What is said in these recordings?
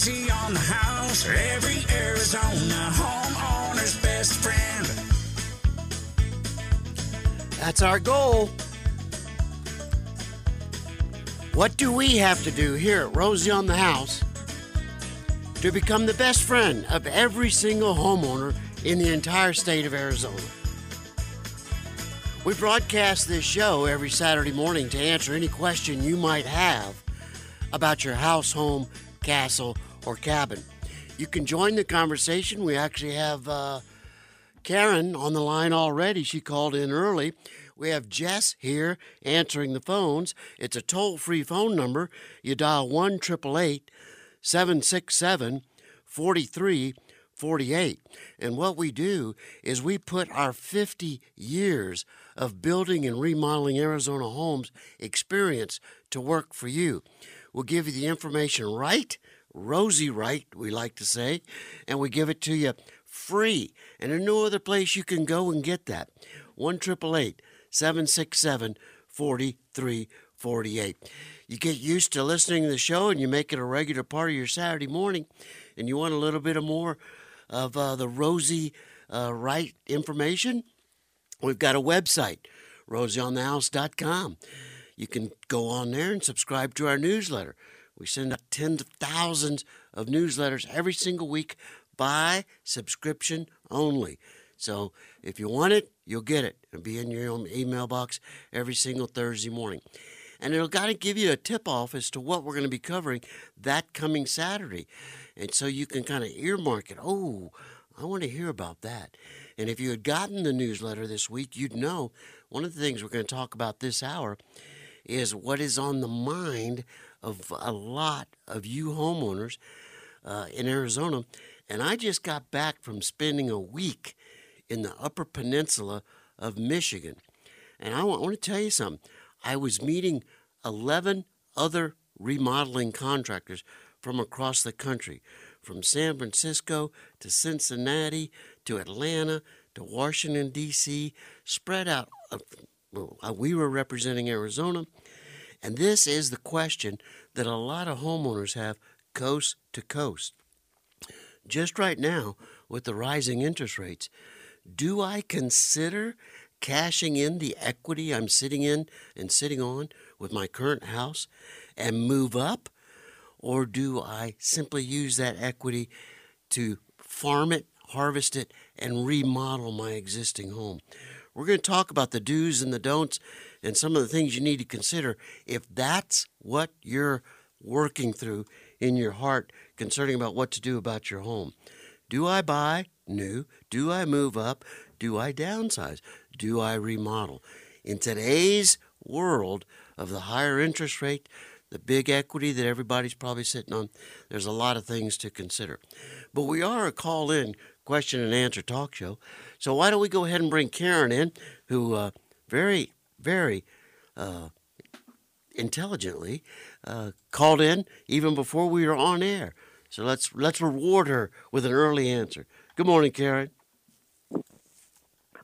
Rosie on the house, every Arizona homeowner's best friend. That's our goal. What do we have to do here at Rosie on the House to become the best friend of every single homeowner in the entire state of Arizona? We broadcast this show every Saturday morning to answer any question you might have about your house, home, castle, or cabin. You can join the conversation. We actually have uh, Karen on the line already. She called in early. We have Jess here answering the phones. It's a toll free phone number. You dial 1 767 4348. And what we do is we put our 50 years of building and remodeling Arizona homes experience to work for you. We'll give you the information right, rosy right, we like to say, and we give it to you free. And there's no other place you can go and get that. 1 767 4348. You get used to listening to the show and you make it a regular part of your Saturday morning, and you want a little bit of more of uh, the rosy uh, right information. We've got a website, rosieonthehouse.com. You can go on there and subscribe to our newsletter. We send out tens of thousands of newsletters every single week by subscription only. So if you want it, you'll get it. It'll be in your own email box every single Thursday morning. And it'll kind of give you a tip off as to what we're going to be covering that coming Saturday. And so you can kind of earmark it. Oh, I want to hear about that. And if you had gotten the newsletter this week, you'd know one of the things we're going to talk about this hour is what is on the mind of a lot of you homeowners uh, in Arizona. And I just got back from spending a week in the Upper Peninsula of Michigan. And I want, I want to tell you something. I was meeting 11 other remodeling contractors from across the country, from San Francisco to Cincinnati to Atlanta to Washington, D.C., spread out. Uh, we were representing Arizona. And this is the question that a lot of homeowners have coast to coast. Just right now, with the rising interest rates, do I consider cashing in the equity I'm sitting in and sitting on with my current house and move up? Or do I simply use that equity to farm it, harvest it, and remodel my existing home? We're going to talk about the do's and the don'ts and some of the things you need to consider if that's what you're working through in your heart concerning about what to do about your home. Do I buy new? Do I move up? Do I downsize? Do I remodel? In today's world of the higher interest rate, the big equity that everybody's probably sitting on, there's a lot of things to consider. But we are a call in question and answer talk show. So why don't we go ahead and bring Karen in, who uh, very, very uh, intelligently uh, called in even before we were on air. So let's let's reward her with an early answer. Good morning, Karen.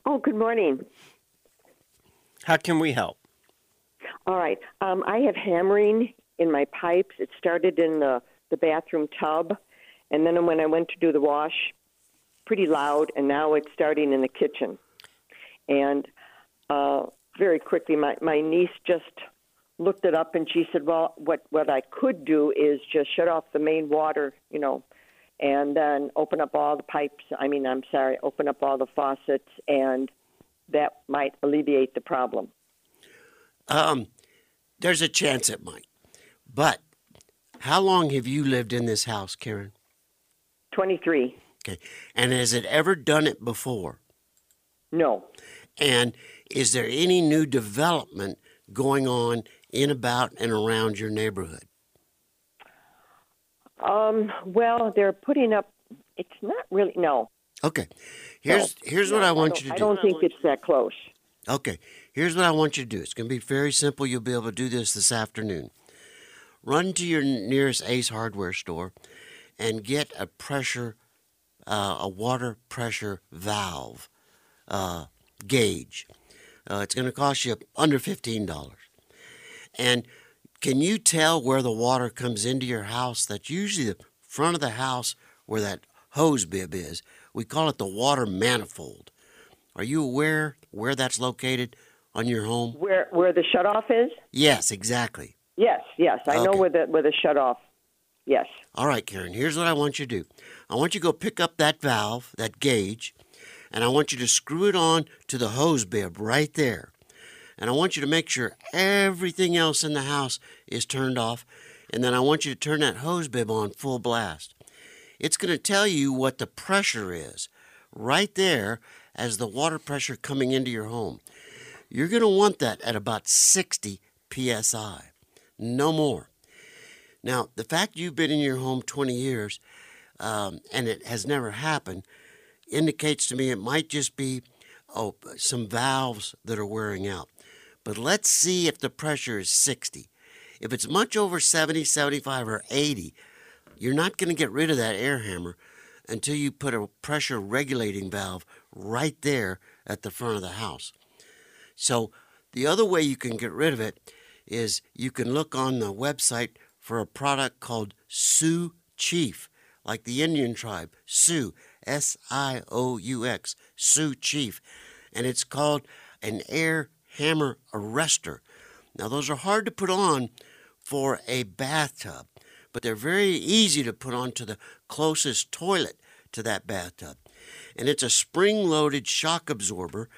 Oh, good morning. How can we help? All right. Um, I have hammering in my pipes. It started in the, the bathroom tub, and then when I went to do the wash, pretty loud, and now it's starting in the kitchen. And uh, very quickly, my, my niece just looked it up and she said, "Well, what what I could do is just shut off the main water, you know, and then open up all the pipes. I mean, I'm sorry, open up all the faucets, and that might alleviate the problem." Um, there's a chance it might, but how long have you lived in this house, Karen? Twenty-three. Okay, and has it ever done it before? No. And is there any new development going on in, about, and around your neighborhood? Um, well, they're putting up. It's not really no. Okay, here's no, here's no, what I want you to do. I do. don't think it's that close. Okay, here's what I want you to do. It's going to be very simple. You'll be able to do this this afternoon. Run to your nearest Ace Hardware store and get a pressure, uh, a water pressure valve uh, gauge. Uh, it's going to cost you under $15. And can you tell where the water comes into your house? That's usually the front of the house where that hose bib is. We call it the water manifold. Are you aware where that's located on your home? Where where the shutoff is? Yes, exactly. Yes, yes. I know where the where the shutoff. Yes. All right, Karen, here's what I want you to do. I want you to go pick up that valve, that gauge, and I want you to screw it on to the hose bib right there. And I want you to make sure everything else in the house is turned off. And then I want you to turn that hose bib on full blast. It's going to tell you what the pressure is right there as the water pressure coming into your home. You're going to want that at about 60 psi, no more. Now, the fact you've been in your home 20 years um, and it has never happened indicates to me it might just be oh, some valves that are wearing out. But let's see if the pressure is 60. If it's much over 70, 75, or 80, you're not going to get rid of that air hammer until you put a pressure regulating valve right there at the front of the house. So the other way you can get rid of it is you can look on the website for a product called Sioux Chief, like the Indian tribe, Sioux, S I O U X, Sioux Chief. And it's called an air hammer arrestor. Now, those are hard to put on for a bathtub, but they're very easy to put onto the closest toilet to that bathtub. And it's a spring loaded shock absorber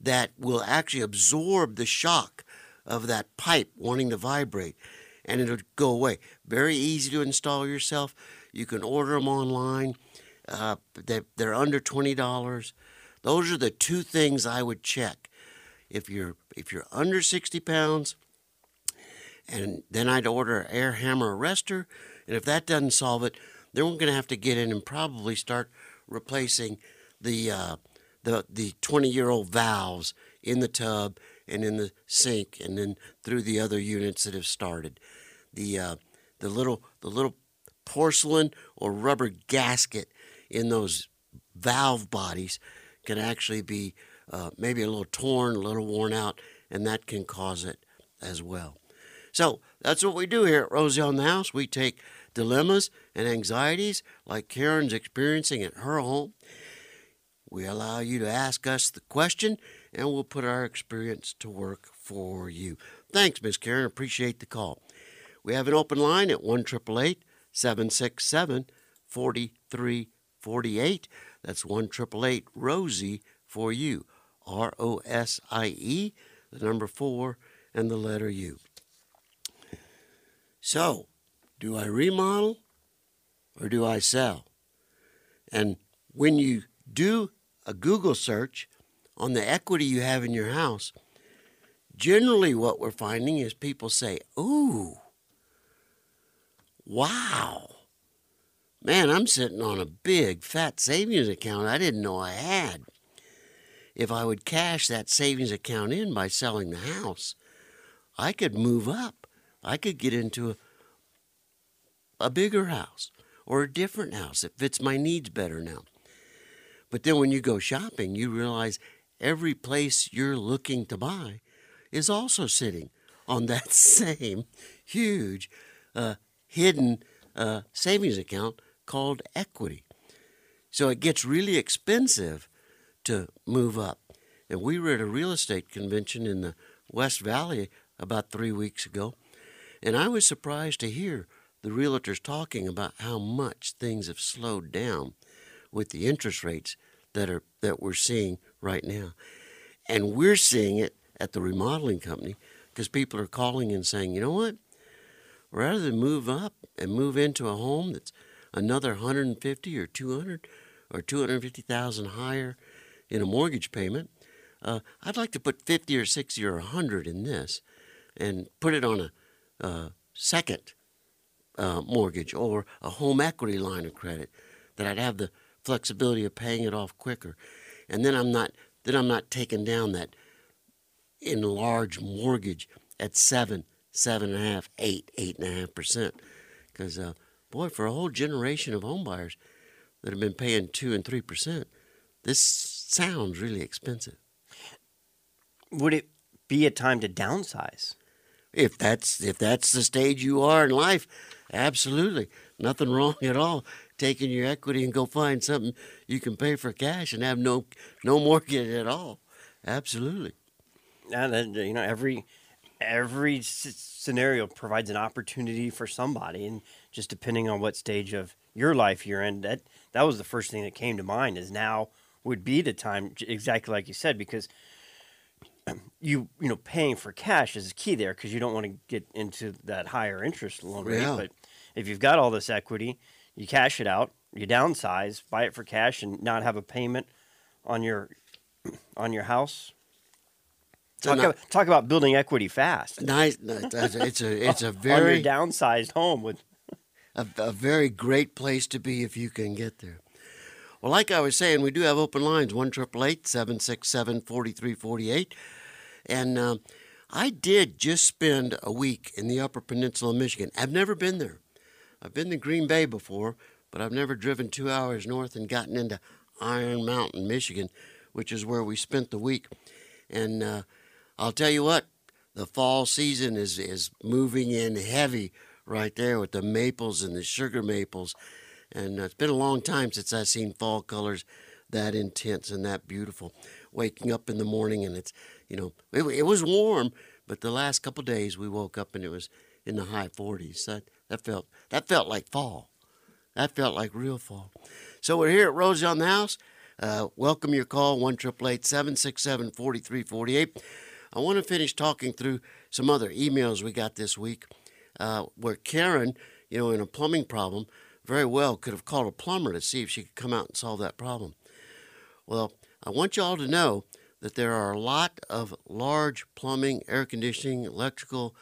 that will actually absorb the shock of that pipe wanting to vibrate and it'll go away. Very easy to install yourself. You can order them online. Uh, they're, they're under twenty dollars. Those are the two things I would check. If you're if you're under sixty pounds, and then I'd order an air hammer arrestor. And if that doesn't solve it, then we're going to have to get in and probably start replacing the uh, the the 20 year old valves in the tub and in the sink, and then through the other units that have started. The uh, the little the little porcelain or rubber gasket in those valve bodies can actually be uh, maybe a little torn, a little worn out, and that can cause it as well. So that's what we do here at Rosie on the House. We take dilemmas and anxieties like Karen's experiencing at her home. We allow you to ask us the question, and we'll put our experience to work for you. Thanks, Miss Karen. Appreciate the call. We have an open line at 1 767 4348. That's 1 Rosie for you. R O S I E, the number 4, and the letter U. So, do I remodel or do I sell? And when you do a Google search on the equity you have in your house, generally what we're finding is people say, Ooh, wow, man, I'm sitting on a big fat savings account I didn't know I had. If I would cash that savings account in by selling the house, I could move up. I could get into a, a bigger house or a different house that fits my needs better now. But then when you go shopping, you realize every place you're looking to buy is also sitting on that same huge uh, hidden uh, savings account called equity. So it gets really expensive to move up. And we were at a real estate convention in the West Valley about three weeks ago, and I was surprised to hear the realtors talking about how much things have slowed down with the interest rates that are that we're seeing right now. And we're seeing it at the remodeling company because people are calling and saying, you know what? Rather than move up and move into a home that's another 150 or 200 or 250,000 higher in a mortgage payment, uh, I'd like to put 50 or 60 or 100 in this and put it on a uh, second uh, mortgage or a home equity line of credit that I'd have the flexibility of paying it off quicker. And then I'm not then I'm not taking down that enlarged mortgage at seven, seven and a half, eight, eight and a half percent. Because uh, boy, for a whole generation of home buyers that have been paying two and three percent, this sounds really expensive. Would it be a time to downsize? if that's if that's the stage you are in life, absolutely nothing wrong at all. Taking your equity and go find something you can pay for cash and have no no mortgage at all. Absolutely. And then, you know, every every s- scenario provides an opportunity for somebody, and just depending on what stage of your life you're in, that that was the first thing that came to mind. Is now would be the time, exactly like you said, because you you know paying for cash is key there because you don't want to get into that higher interest loan rate. Yeah. But if you've got all this equity, you cash it out, you downsize, buy it for cash, and not have a payment on your on your house. Talk, not- about, talk about building equity fast. Nice. It's a it's a, it's a on very downsized home with a, a very great place to be if you can get there. Well, like I was saying, we do have open lines one triple eight seven six seven forty three forty eight, and um, I did just spend a week in the Upper Peninsula of Michigan. I've never been there. I've been to Green Bay before, but I've never driven two hours north and gotten into Iron Mountain, Michigan, which is where we spent the week. And uh, I'll tell you what, the fall season is, is moving in heavy right there with the maples and the sugar maples. And uh, it's been a long time since I've seen fall colors that intense and that beautiful. Waking up in the morning and it's, you know, it, it was warm, but the last couple days we woke up and it was in the high 40s. That, that felt that felt like fall. That felt like real fall. So we're here at Rosie on the House. Uh, welcome your call, 1 767 4348. I want to finish talking through some other emails we got this week, uh, where Karen, you know, in a plumbing problem, very well could have called a plumber to see if she could come out and solve that problem. Well, I want you all to know that there are a lot of large plumbing, air conditioning, electrical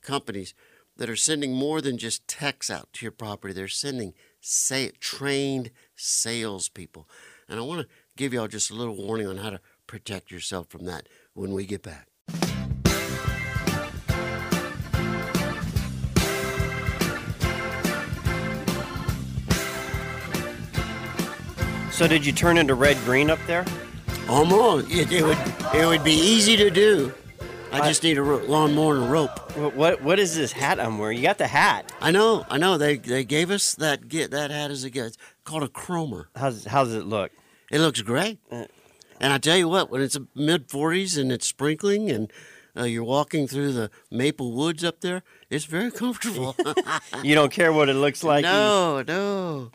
companies that are sending more than just techs out to your property. They're sending say, trained salespeople. And I want to give y'all just a little warning on how to protect yourself from that when we get back. So did you turn into red green up there? Almost. It, it would it would be easy to do. I just need a ro- lawnmower and a rope. What, what what is this hat I'm wearing? You got the hat. I know, I know. They they gave us that get that hat as a gift. It's called a Kromer. How's how does it look? It looks great. Uh. And I tell you what, when it's mid 40s and it's sprinkling and uh, you're walking through the maple woods up there, it's very comfortable. You don't care what it looks like. no, no,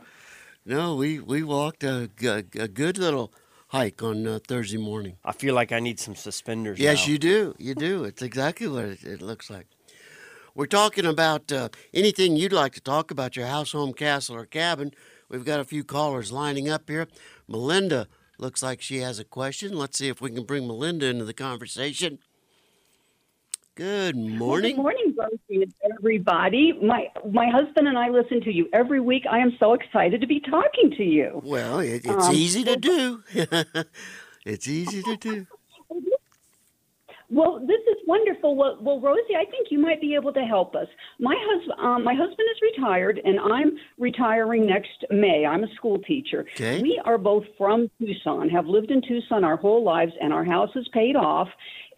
no. We we walked a a good little hike on uh, Thursday morning. I feel like I need some suspenders. Yes, now. you do. You do. It's exactly what it, it looks like. We're talking about uh, anything you'd like to talk about your house, home, castle, or cabin. We've got a few callers lining up here. Melinda looks like she has a question. Let's see if we can bring Melinda into the conversation. Good morning. Good morning, Rosie, and everybody. My my husband and I listen to you every week. I am so excited to be talking to you. Well, it, it's Um, easy to do. it's easy to do. Well, this is wonderful. Well, well, Rosie, I think you might be able to help us. My husband, um, my husband is retired, and I'm retiring next May. I'm a school teacher. Okay. We are both from Tucson, have lived in Tucson our whole lives, and our house is paid off.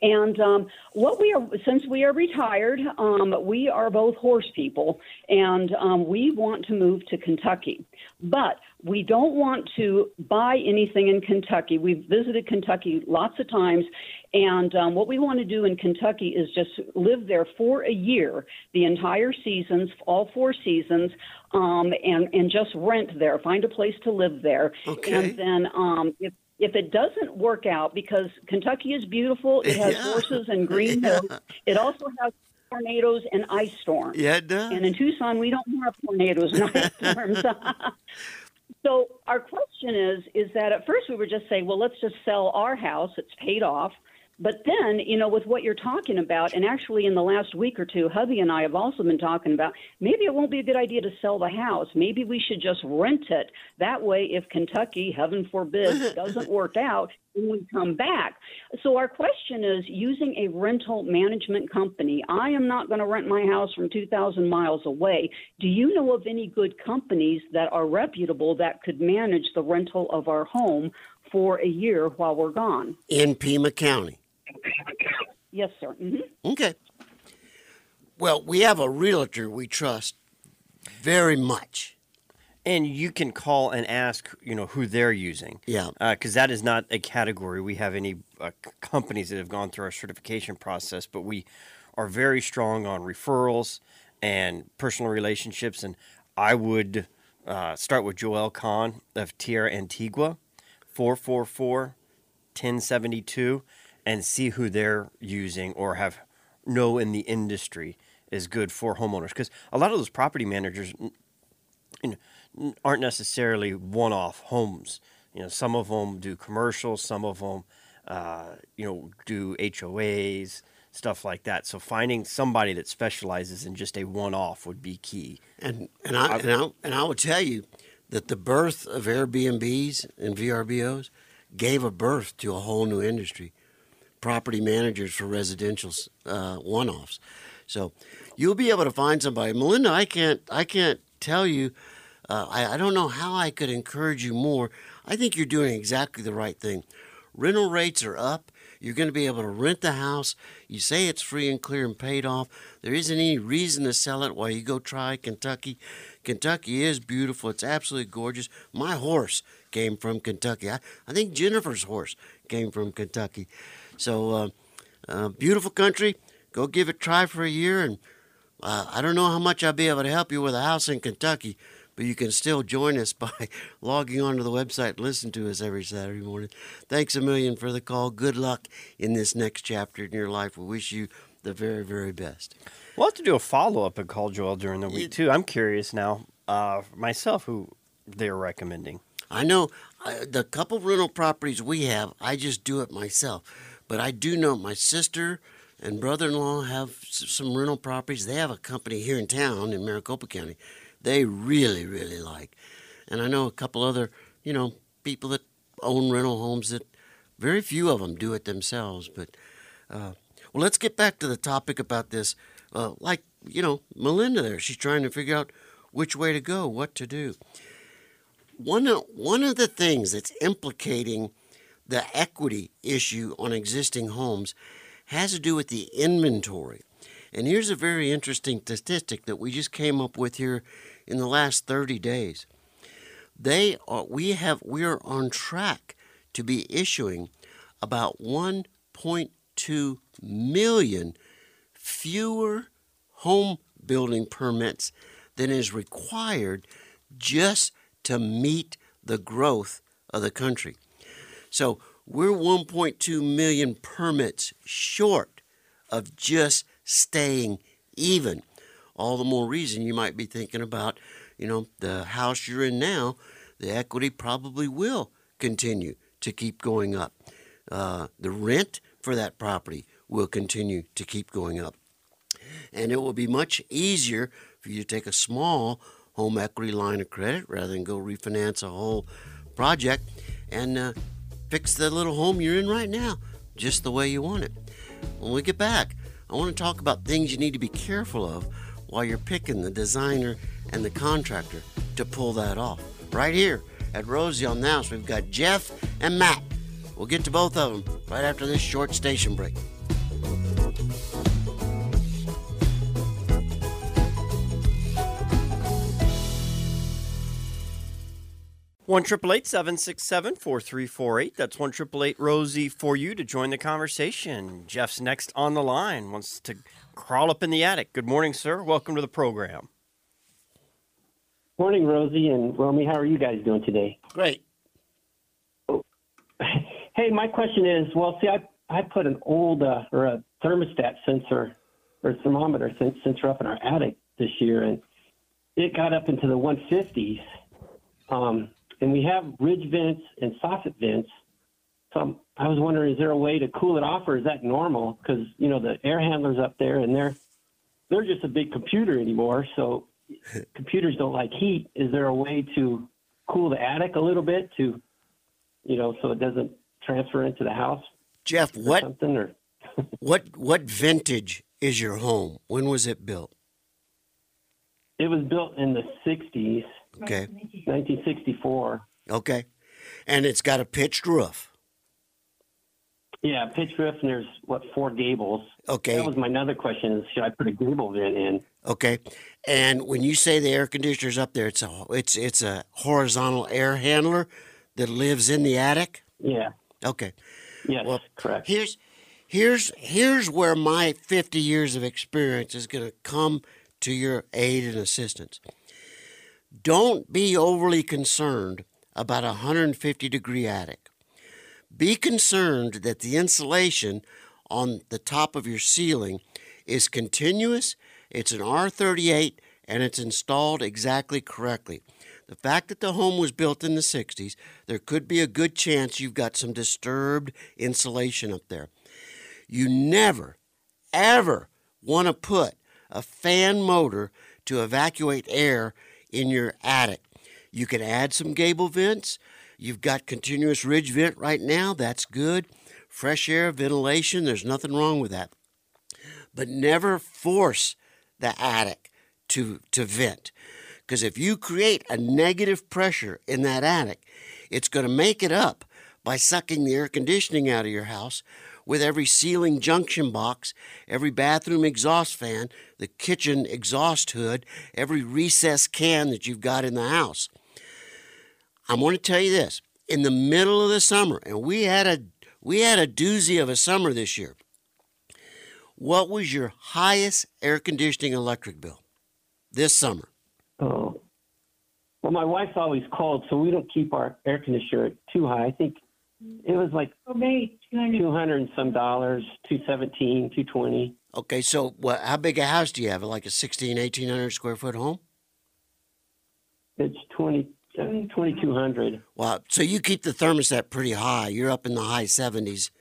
And um, what we are, since we are retired, um, we are both horse people, and um, we want to move to Kentucky. But we don't want to buy anything in Kentucky. We've visited Kentucky lots of times, and um, what we want to do in Kentucky is just live there for a year, the entire seasons, all four seasons, um, and and just rent there. Find a place to live there, Okay. and then um, if if it doesn't work out, because Kentucky is beautiful, it has Yeah. horses and green Yeah. hills. It also has tornadoes and ice storms. Yeah, it does. And in Tucson, we don't have tornadoes and ice storms. so our question is, is that at first we were just saying, well, let's just sell our house. It's paid off. But then, you know, with what you're talking about, and actually in the last week or two, hubby and I have also been talking about maybe it won't be a good idea to sell the house. Maybe we should just rent it. That way, if Kentucky, heaven forbid, doesn't work out, then we come back. So our question is using a rental management company. I am not going to rent my house from 2,000 miles away. Do you know of any good companies that are reputable that could manage the rental of our home for a year while we're gone? in Pima County. Yes, sir. hmm Okay. Well, we have a realtor we trust very much. And you can call and ask, you know, who they're using. Yeah. Because that is not a category. We have any uh, companies that have gone through our certification process, but we are very strong on referrals and personal relationships. And I would uh, start with Joel Kahn of Tierra Antigua, 444 1072, and see who they're using or have know in the industry is good for homeowners. Because a lot of those property managers you know, aren't necessarily one-off homes. You know, some of them do commercials, some of them, uh, you know, do HOAs, stuff like that. So finding somebody that specializes in just a one-off would be key. And and I, and I and I will tell you that the birth of Airbnbs and VRBOs gave a birth to a whole new industry, property managers for residential uh, one-offs. So you'll be able to find somebody. Melinda, I can't I can't tell you. Uh, I, I don't know how I could encourage you more. I think you're doing exactly the right thing. Rental rates are up. You're going to be able to rent the house. You say it's free and clear and paid off. There isn't any reason to sell it while you go try Kentucky. Kentucky is beautiful. It's absolutely gorgeous. My horse came from Kentucky. I, I think Jennifer's horse came from Kentucky. So, uh, uh, beautiful country. Go give it a try for a year. And uh, I don't know how much I'll be able to help you with a house in Kentucky, but you can still join us by logging onto the website and listen to us every Saturday morning. Thanks a million for the call. Good luck in this next chapter in your life. We wish you the very, very best. We'll have to do a follow-up and call Joel during the week too. I'm curious now, uh, myself, who they're recommending. I know the couple rental properties we have, I just do it myself. But I do know my sister and brother in law have some rental properties. They have a company here in town in Maricopa County they really, really like. And I know a couple other, you know, people that own rental homes that very few of them do it themselves. But, uh, well, let's get back to the topic about this. Uh, like, you know, Melinda there, she's trying to figure out which way to go, what to do one of, one of the things that's implicating the equity issue on existing homes has to do with the inventory. And here's a very interesting statistic that we just came up with here in the last 30 days. They are we have we are on track to be issuing about 1.2 million fewer home building permits than is required just to meet the growth of the country. So we're 1.2 million permits short of just staying even. All the more reason you might be thinking about, you know, the house you're in now, the equity probably will continue to keep going up. Uh, the rent for that property will continue to keep going up. And it will be much easier for you to take a small home equity line of credit rather than go refinance a whole project and uh, fix the little home you're in right now just the way you want it. When we get back, I want to talk about things you need to be careful of while you're picking the designer and the contractor to pull that off. Right here at Rosie on the House, we've got Jeff and Matt. We'll get to both of them right after this short station break. One triple eight seven six seven four three four eight. That's one triple eight Rosie for you to join the conversation. Jeff's next on the line. Wants to crawl up in the attic. Good morning, sir. Welcome to the program. Morning, Rosie and Romy. How are you guys doing today? Great. Hey, my question is, well, see, I I put an old uh, or a thermostat sensor or thermometer sensor up in our attic this year, and it got up into the 150s. Um, and we have ridge vents and soffit vents. So I'm, I was wondering, is there a way to cool it off, or is that normal? Because you know the air handlers up there, and they're they're just a big computer anymore. So computers don't like heat. Is there a way to cool the attic a little bit to, you know, so it doesn't transfer into the house Jeff, what something? Or what what vintage is your home? When was it built? it was built in the 60s, Okay. 1964. Okay. And it's got a pitched roof. Yeah, pitched roof, and there's what four gables. Okay. That was my another question: is should I put a gable vent in? Okay. And when you say the air conditioner's up there, it's a it's it's a horizontal air handler that lives in the attic. Yeah. Okay. Yes. Well, correct. Here's here's here's where my 50 years of experience is going to come to your aid and assistance. Don't be overly concerned about a 150 degree attic. Be concerned that the insulation on the top of your ceiling is continuous, it's an R38, and it's installed exactly correctly. The fact that the home was built in the 60s, there could be a good chance you've got some disturbed insulation up there. You never, ever want to put a fan motor to evacuate air in your attic. You can add some gable vents. You've got continuous ridge vent right now. That's good. Fresh air, ventilation, there's nothing wrong with that. But never force the attic to, to vent. Because if you create a negative pressure in that attic, it's going to make it up by sucking the air conditioning out of your house with every ceiling junction box, every bathroom exhaust fan, the kitchen exhaust hood, every recess can that you've got in the house. I'm going to tell you this. In the middle of the summer, and we had a we had a doozy of a summer this year. What was your highest air conditioning electric bill this summer? Oh. Well, my wife's always cold, so we don't keep our air conditioner too high. I think it was like two hundred and some dollars, two seventeen, two twenty. Okay, so what, how big a house do you have? Like a 16, 1800 square foot home? It's twenty uh, twenty two hundred. Wow. So you keep the thermostat pretty high. You're up in the high 70s.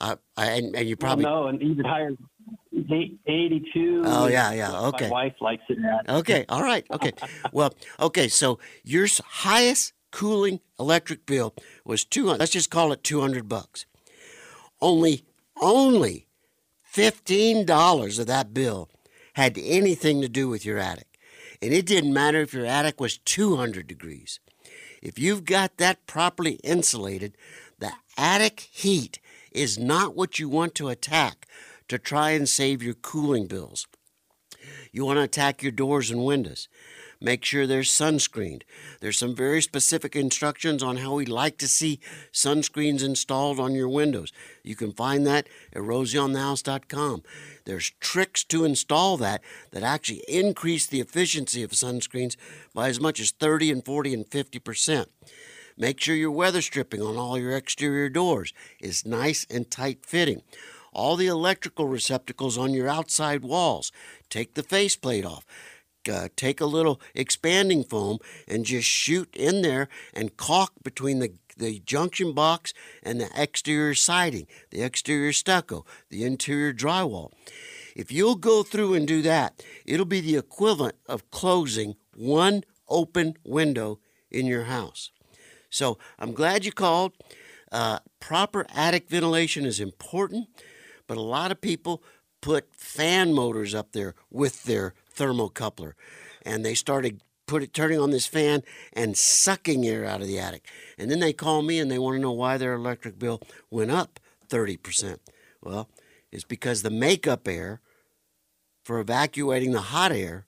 Uh, and, and you probably. no, and even higher, eighty two. Oh, yeah, yeah, okay. My wife likes it at. Okay, all right, okay. Well, okay, so your highest cooling electric bill was 200. Let's just call it 200 bucks. Only, only $15 of that bill had anything to do with your attic. And it didn't matter if your attic was 200 degrees. If you've got that properly insulated, the attic heat is not what you want to attack to try and save your cooling bills. You want to attack your doors and windows. Make sure they're sunscreened. There's some very specific instructions on how we like to see sunscreens installed on your windows. You can find that at rosieonthehouse.com. There's tricks to install that that actually increase the efficiency of sunscreens by as much as 30 and 40 and 50 percent. Make sure your weather stripping on all your exterior doors is nice and tight fitting. All the electrical receptacles on your outside walls, take the faceplate off. Uh, take a little expanding foam and just shoot in there and caulk between the, the junction box and the exterior siding, the exterior stucco, the interior drywall. If you'll go through and do that, it'll be the equivalent of closing one open window in your house. So I'm glad you called. Uh, proper attic ventilation is important, but a lot of people put fan motors up there with their thermocoupler, and they started put it, turning on this fan and sucking air out of the attic. And then they call me and they want to know why their electric bill went up 30%. Well, it's because the makeup air for evacuating the hot air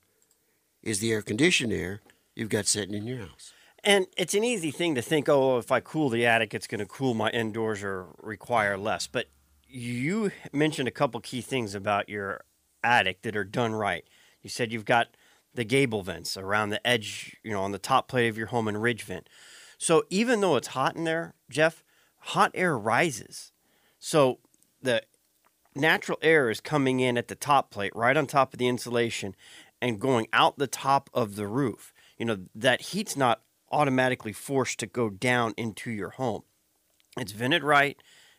is the air conditioned air you've got sitting in your house. And it's an easy thing to think, oh, if I cool the attic, it's going to cool my indoors or require less. But you mentioned a couple key things about your attic that are done right. You said you've got the gable vents around the edge, you know, on the top plate of your home and ridge vent. So even though it's hot in there, Jeff, hot air rises. So the natural air is coming in at the top plate, right on top of the insulation, and going out the top of the roof. You know, that heat's not automatically forced to go down into your home. It's vented right,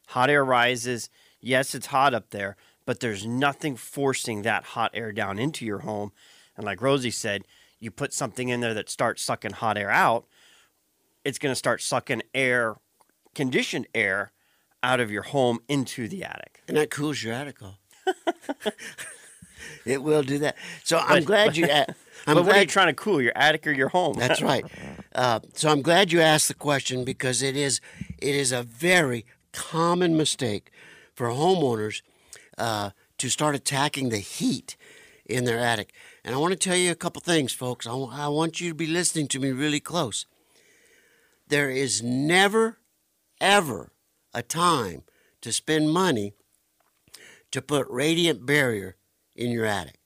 hot air rises. Yes, it's hot up there, but there's nothing forcing that hot air down into your home. And like Rosie said, you put something in there that starts sucking hot air out, it's going to start sucking air, conditioned air, out of your home into the attic. And that cools your attic off. it will do that. So I'm But- glad you. I'm but what are you glad trying to cool, your attic or your home? That's right. Uh, so I'm glad you asked the question because it is it is a very common mistake for homeowners uh, to start attacking the heat in their attic. And I want to tell you a couple things, folks. I, w- I want you to be listening to me really close. There is never, ever a time to spend money to put radiant barrier in your attic.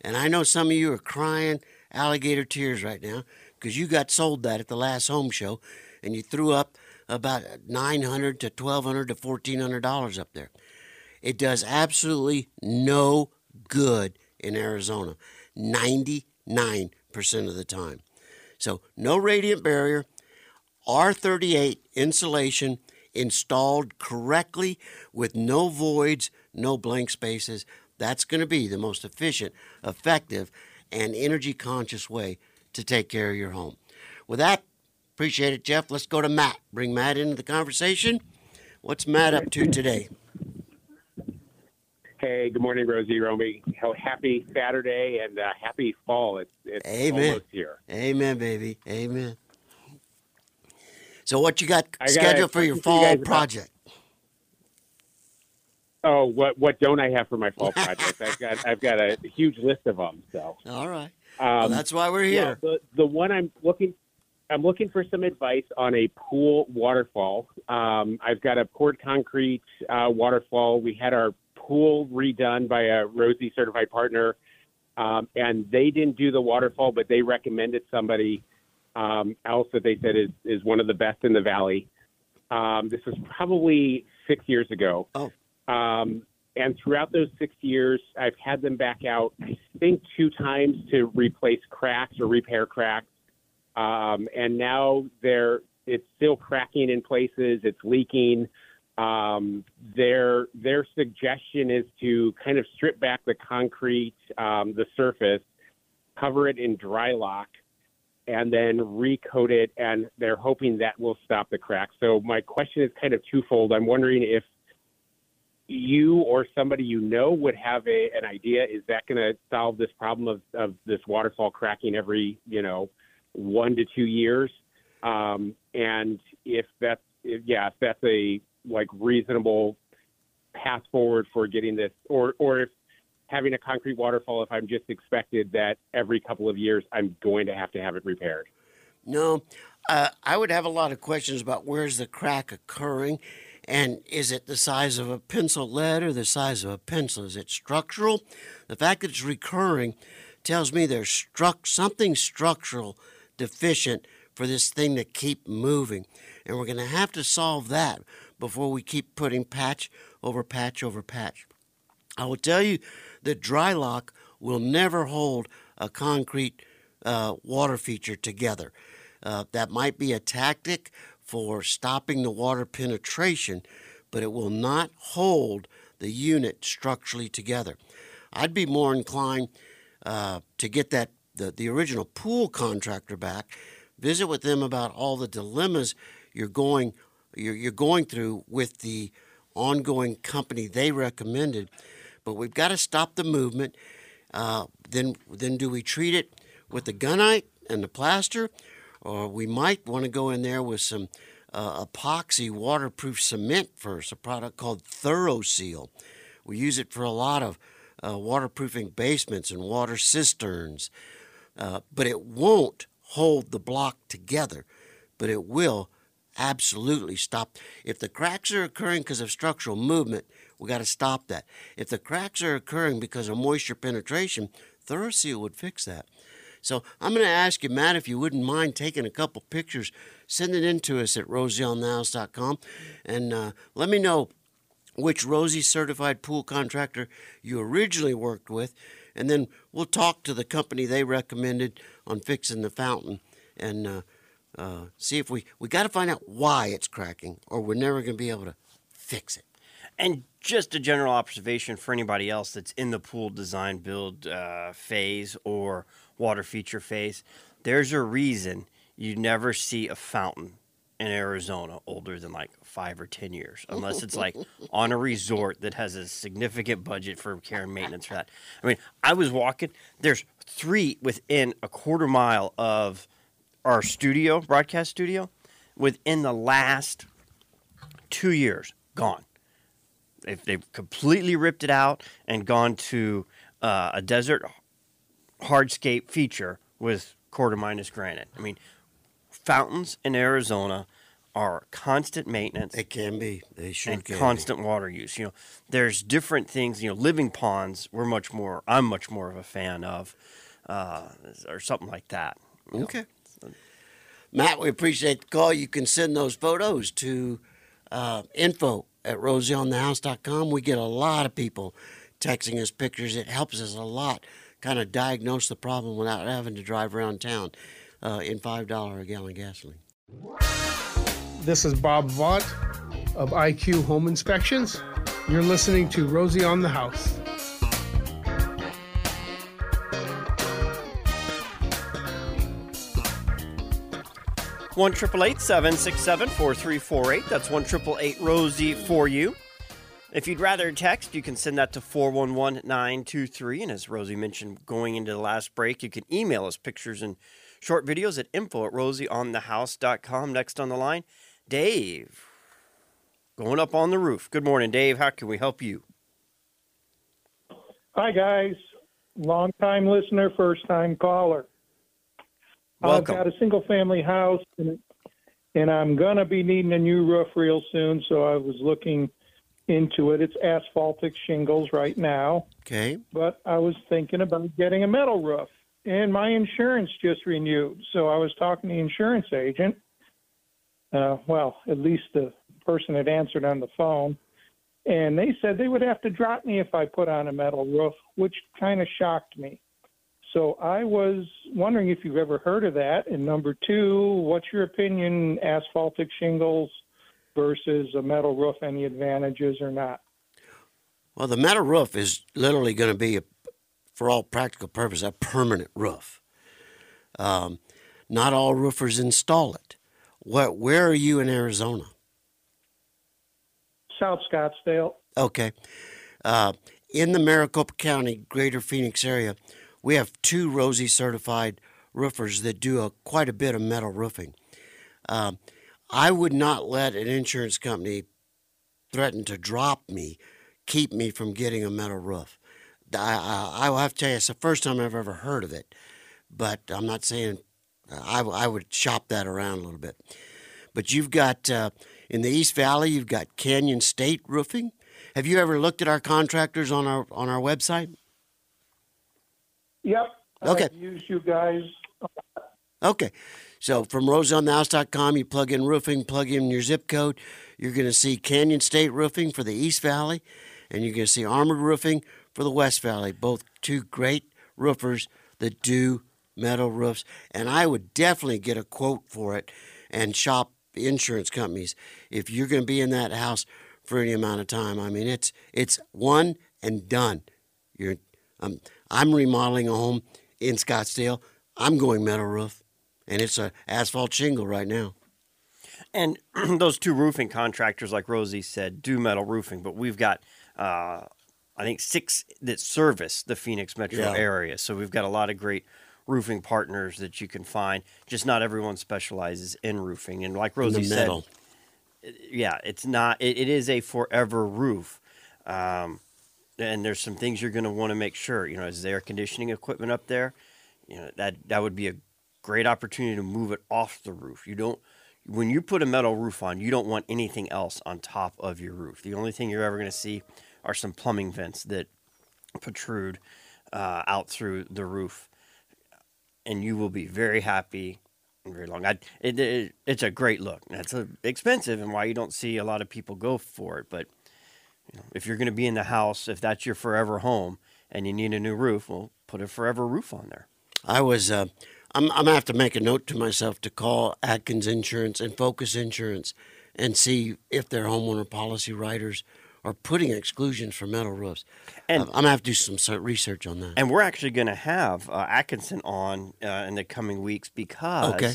And I know some of you are crying alligator tears right now because you got sold that at the last home show and you threw up about 900 to 1200 to 1400 dollars up there. It does absolutely no good in Arizona 99% of the time. So, no radiant barrier, R38 insulation installed correctly with no voids, no blank spaces. That's going to be the most efficient, effective, and energy conscious way to take care of your home. With that, appreciate it, Jeff. Let's go to Matt. Bring Matt into the conversation. What's Matt up to today? Hey, good morning, Rosie, Romy. How happy Saturday and uh, happy fall. It's, it's Amen. almost here. Amen, baby. Amen. So, what you got I scheduled for your for you fall about- project? Oh, what what don't I have for my fall project? I've got I've got a huge list of them. So All right. um, Well, that's why we're yeah, here. the the one I'm looking I'm looking for some advice on a pool waterfall. Um, I've got a poured concrete uh, waterfall. We had our pool redone by a Rosie certified partner, um, and they didn't do the waterfall, but they recommended somebody um, else that they said is is one of the best in the valley. Um, this was probably six years ago. Oh. Um, and throughout those six years, I've had them back out, I think, two times to replace cracks or repair cracks. Um, and now they're it's still cracking in places, it's leaking. Um, their their suggestion is to kind of strip back the concrete, um, the surface, cover it in Drylok, and then recoat it. And they're hoping that will stop the cracks. So my question is kind of twofold. I'm wondering if you or somebody you know would have a, an idea. Is that going to solve this problem of, of this waterfall cracking every, you know, one to two years? Um, and if that's, if, yeah, if that's a like reasonable path forward for getting this, or, or if having a concrete waterfall, if I'm just expected that every couple of years I'm going to have to have it repaired. No, uh, I would have a lot of questions about where's the crack occurring, and is it the size of a pencil lead or the size of a pencil? Is it structural? The fact that it's recurring tells me there's struck something structural deficient for this thing to keep moving, and we're going to have to solve that before we keep putting patch over patch over patch. I will tell you that Drylok will never hold a concrete uh, water feature together. Uh, that might be a tactic for stopping the water penetration, but it will not hold the unit structurally together. I'd be more inclined uh, to get that the, the original pool contractor back, visit with them about all the dilemmas you're going you're, you're going through with the ongoing company they recommended. But we've got to stop the movement. Uh, then then do we treat it with the gunite and the plaster, or we might want to go in there with some uh, epoxy waterproof cement first, a product called ThoroSeal. We use it for a lot of uh, waterproofing basements and water cisterns, uh, but it won't hold the block together, but it will absolutely stop. If the cracks are occurring because of structural movement, we got to stop that. If the cracks are occurring because of moisture penetration, ThoroSeal would fix that. So I'm going to ask you, Matt, if you wouldn't mind taking a couple pictures, send it in to us at rosieonthehouse.com, and uh, let me know which Rosie certified pool contractor you originally worked with, and then we'll talk to the company they recommended on fixing the fountain and uh, uh, see if we we got to find out why it's cracking, or we're never going to be able to fix it. And just a general observation for anybody else that's in the pool design build uh, phase or water feature phase, there's a reason you never see a fountain in Arizona older than like five or 10 years, unless it's like on a resort that has a significant budget for care and maintenance for that. I mean, I was walking, there's three within a quarter mile of our studio, broadcast studio, within the last two years gone. They've, they've completely ripped it out and gone to uh, a desert hardscape feature with quarter minus granite. I mean, fountains in Arizona are constant maintenance It can be. They sure and can. be. constant water use. You know, there's different things. You know, living ponds. We're much more. I'm much more of a fan of, uh, or something like that. Okay. know. Matt, we appreciate the call. You can send those photos to uh, info at rosieonthehouse.com. We get a lot of people texting us pictures. It helps us a lot kind of diagnose the problem without having to drive around town uh, in $5 a gallon gasoline. This is Bob Vaught of IQ Home Inspections. You're listening to Rosie on the House. One triple eight seven six seven four three four eight. That's one triple eight Rosie for you. If you'd rather text, you can send that to four one one nine two three. And as Rosie mentioned, going into the last break, you can email us pictures and short videos at info at rosieonthehouse.com. Next on the line, Dave. Going up on the roof. Good morning, Dave. How can we help you? Hi, guys. Long time listener, first time caller. Welcome. I've got a single family house and, and I'm going to be needing a new roof real soon. So I was looking into it. It's asphaltic shingles right now, Okay. but I was thinking about getting a metal roof. And my insurance just renewed. So I was talking to the insurance agent. Uh, well, at least the person that answered on the phone. And they said they would have to drop me if I put on a metal roof, which kind of shocked me. So I was wondering if you've ever heard of that. And number two, what's your opinion, asphaltic shingles versus a metal roof, any advantages or not? Well, the metal roof is literally going to be, a, for all practical purposes, a permanent roof. Um, not all roofers install it. What? Where are you in Arizona? South Scottsdale. Okay. Uh, in the Maricopa County, Greater Phoenix area, we have two Rosie certified roofers that do a, quite a bit of metal roofing. Um, I would not let an insurance company threaten to drop me, keep me from getting a metal roof. I, I, I will have to tell you, it's the first time I've ever heard of it, but I'm not saying I, I would shop that around a little bit. But you've got uh, in the East Valley, you've got Canyon State Roofing. Have you ever looked at our contractors on our on our website? Yep. Okay. I've used you guys. Okay. So from rosieonthehouse.com, you plug in roofing, plug in your zip code. You're going to see Canyon State Roofing for the East Valley, and you're going to see Armored Roofing for the West Valley. Both two great roofers that do metal roofs. And I would definitely get a quote for it and shop insurance companies if you're going to be in that house for any amount of time. I mean, it's it's one and done. You're um, I'm remodeling a home in Scottsdale. I'm going metal roof, and it's a asphalt shingle right now. And those two roofing contractors, like Rosie said, do metal roofing, but we've got, uh, I think, six that service the Phoenix metro Yeah. area. So we've got a lot of great roofing partners that you can find. Just not everyone specializes in roofing. And like Rosie said, yeah, it's not. It, it is a forever roof, um, and there's some things you're going to want to make sure. You know, is there air conditioning equipment up there? You know that that would be a great opportunity to move it off the roof. You don't when you put a metal roof on, you don't want anything else on top of your roof. The only thing you're ever going to see are some plumbing vents that protrude uh, out through the roof, and you will be very happy very long. I, it, it, it's a great look. It's uh expensive, and why you don't see a lot of people go for it. But you know, if you're going to be in the house, if that's your forever home, and you need a new roof, well, put a forever roof on there. I was. Uh, I'm. I'm gonna have to make a note to myself to call Atkins Insurance and Focus Insurance and see if their homeowner policy writers are putting exclusions for metal roofs. And- I'm gonna have to do some research on that. And we're actually going to have uh, Atkinson on uh, in the coming weeks because Okay.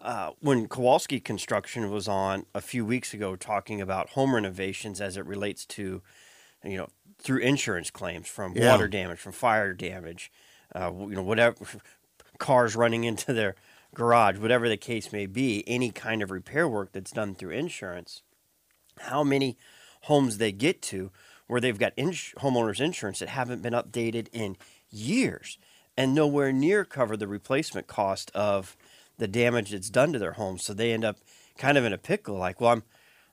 Uh, when Kowalski Construction was on a few weeks ago talking about home renovations as it relates to, you know, through insurance claims from Yeah. water damage, from fire damage, uh, you know, whatever, cars running into their garage, whatever the case may be, any kind of repair work that's done through insurance. how many homes they get to where they've got ins- homeowners insurance that haven't been updated in years and nowhere near cover the replacement cost of the damage that's done to their homes. So they end up kind of in a pickle. Like, well, I'm,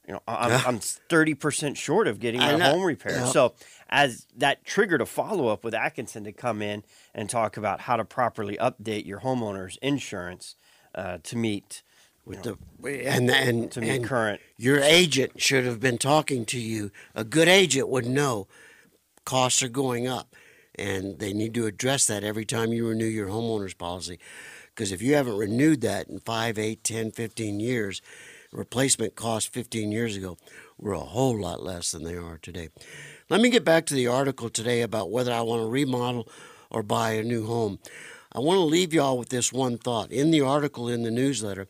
you know, I'm thirty percent short of getting my home repaired. Yeah. So as that triggered a follow up with Atkinson to come in and talk about how to properly update your homeowner's insurance uh, to meet with the and and, to meet and current. your agent should have been talking to you. A good agent would know costs are going up, and they need to address that every time you renew your homeowner's policy. Because if you haven't renewed that in 5, 8, 10, 15 years, replacement costs 15 years ago were a whole lot less than they are today. Let me get back to the article today about whether I want to remodel or buy a new home. I want to leave y'all with this one thought. In the article in the newsletter,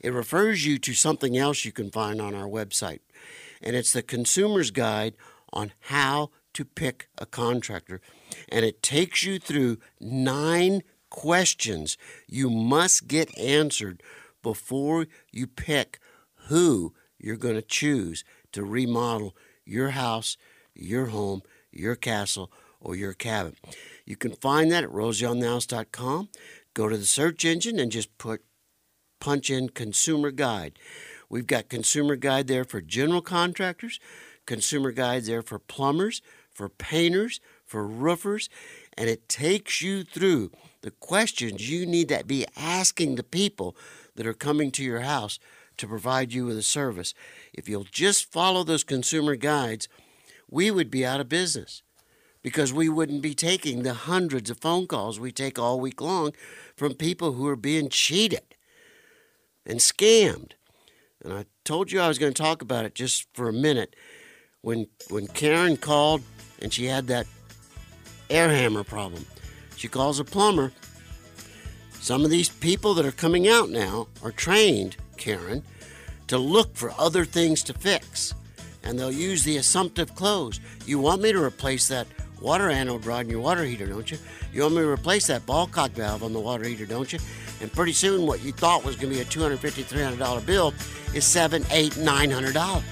it refers you to something else you can find on our website, and it's the Consumer's Guide on how to pick a contractor. And it takes you through nine questions you must get answered before you pick who you're going to choose to remodel your house, your home, your castle, or your cabin. You can find that at rosieonthehouse.com. Go to the search engine and just put punch in consumer guide. We've got consumer guide there for general contractors, consumer guide there for plumbers, for painters, for roofers, and it takes you through the questions you need to be asking the people that are coming to your house to provide you with a service. If you'll just follow those consumer guides, we would be out of business because we wouldn't be taking the hundreds of phone calls we take all week long from people who are being cheated and scammed. And I told you I was going to talk about it just for a minute. When when Karen called and she had that air hammer problem, she calls a plumber. Some of these people that are coming out now are trained, Karen, to look for other things to fix. And they'll use the assumptive close. You want me to replace that water anode rod in your water heater, don't you? You want me to replace that ball cock valve on the water heater, don't you? And pretty soon, what you thought was going to be a $250, $300 bill is seven, eight, nine hundred dollars.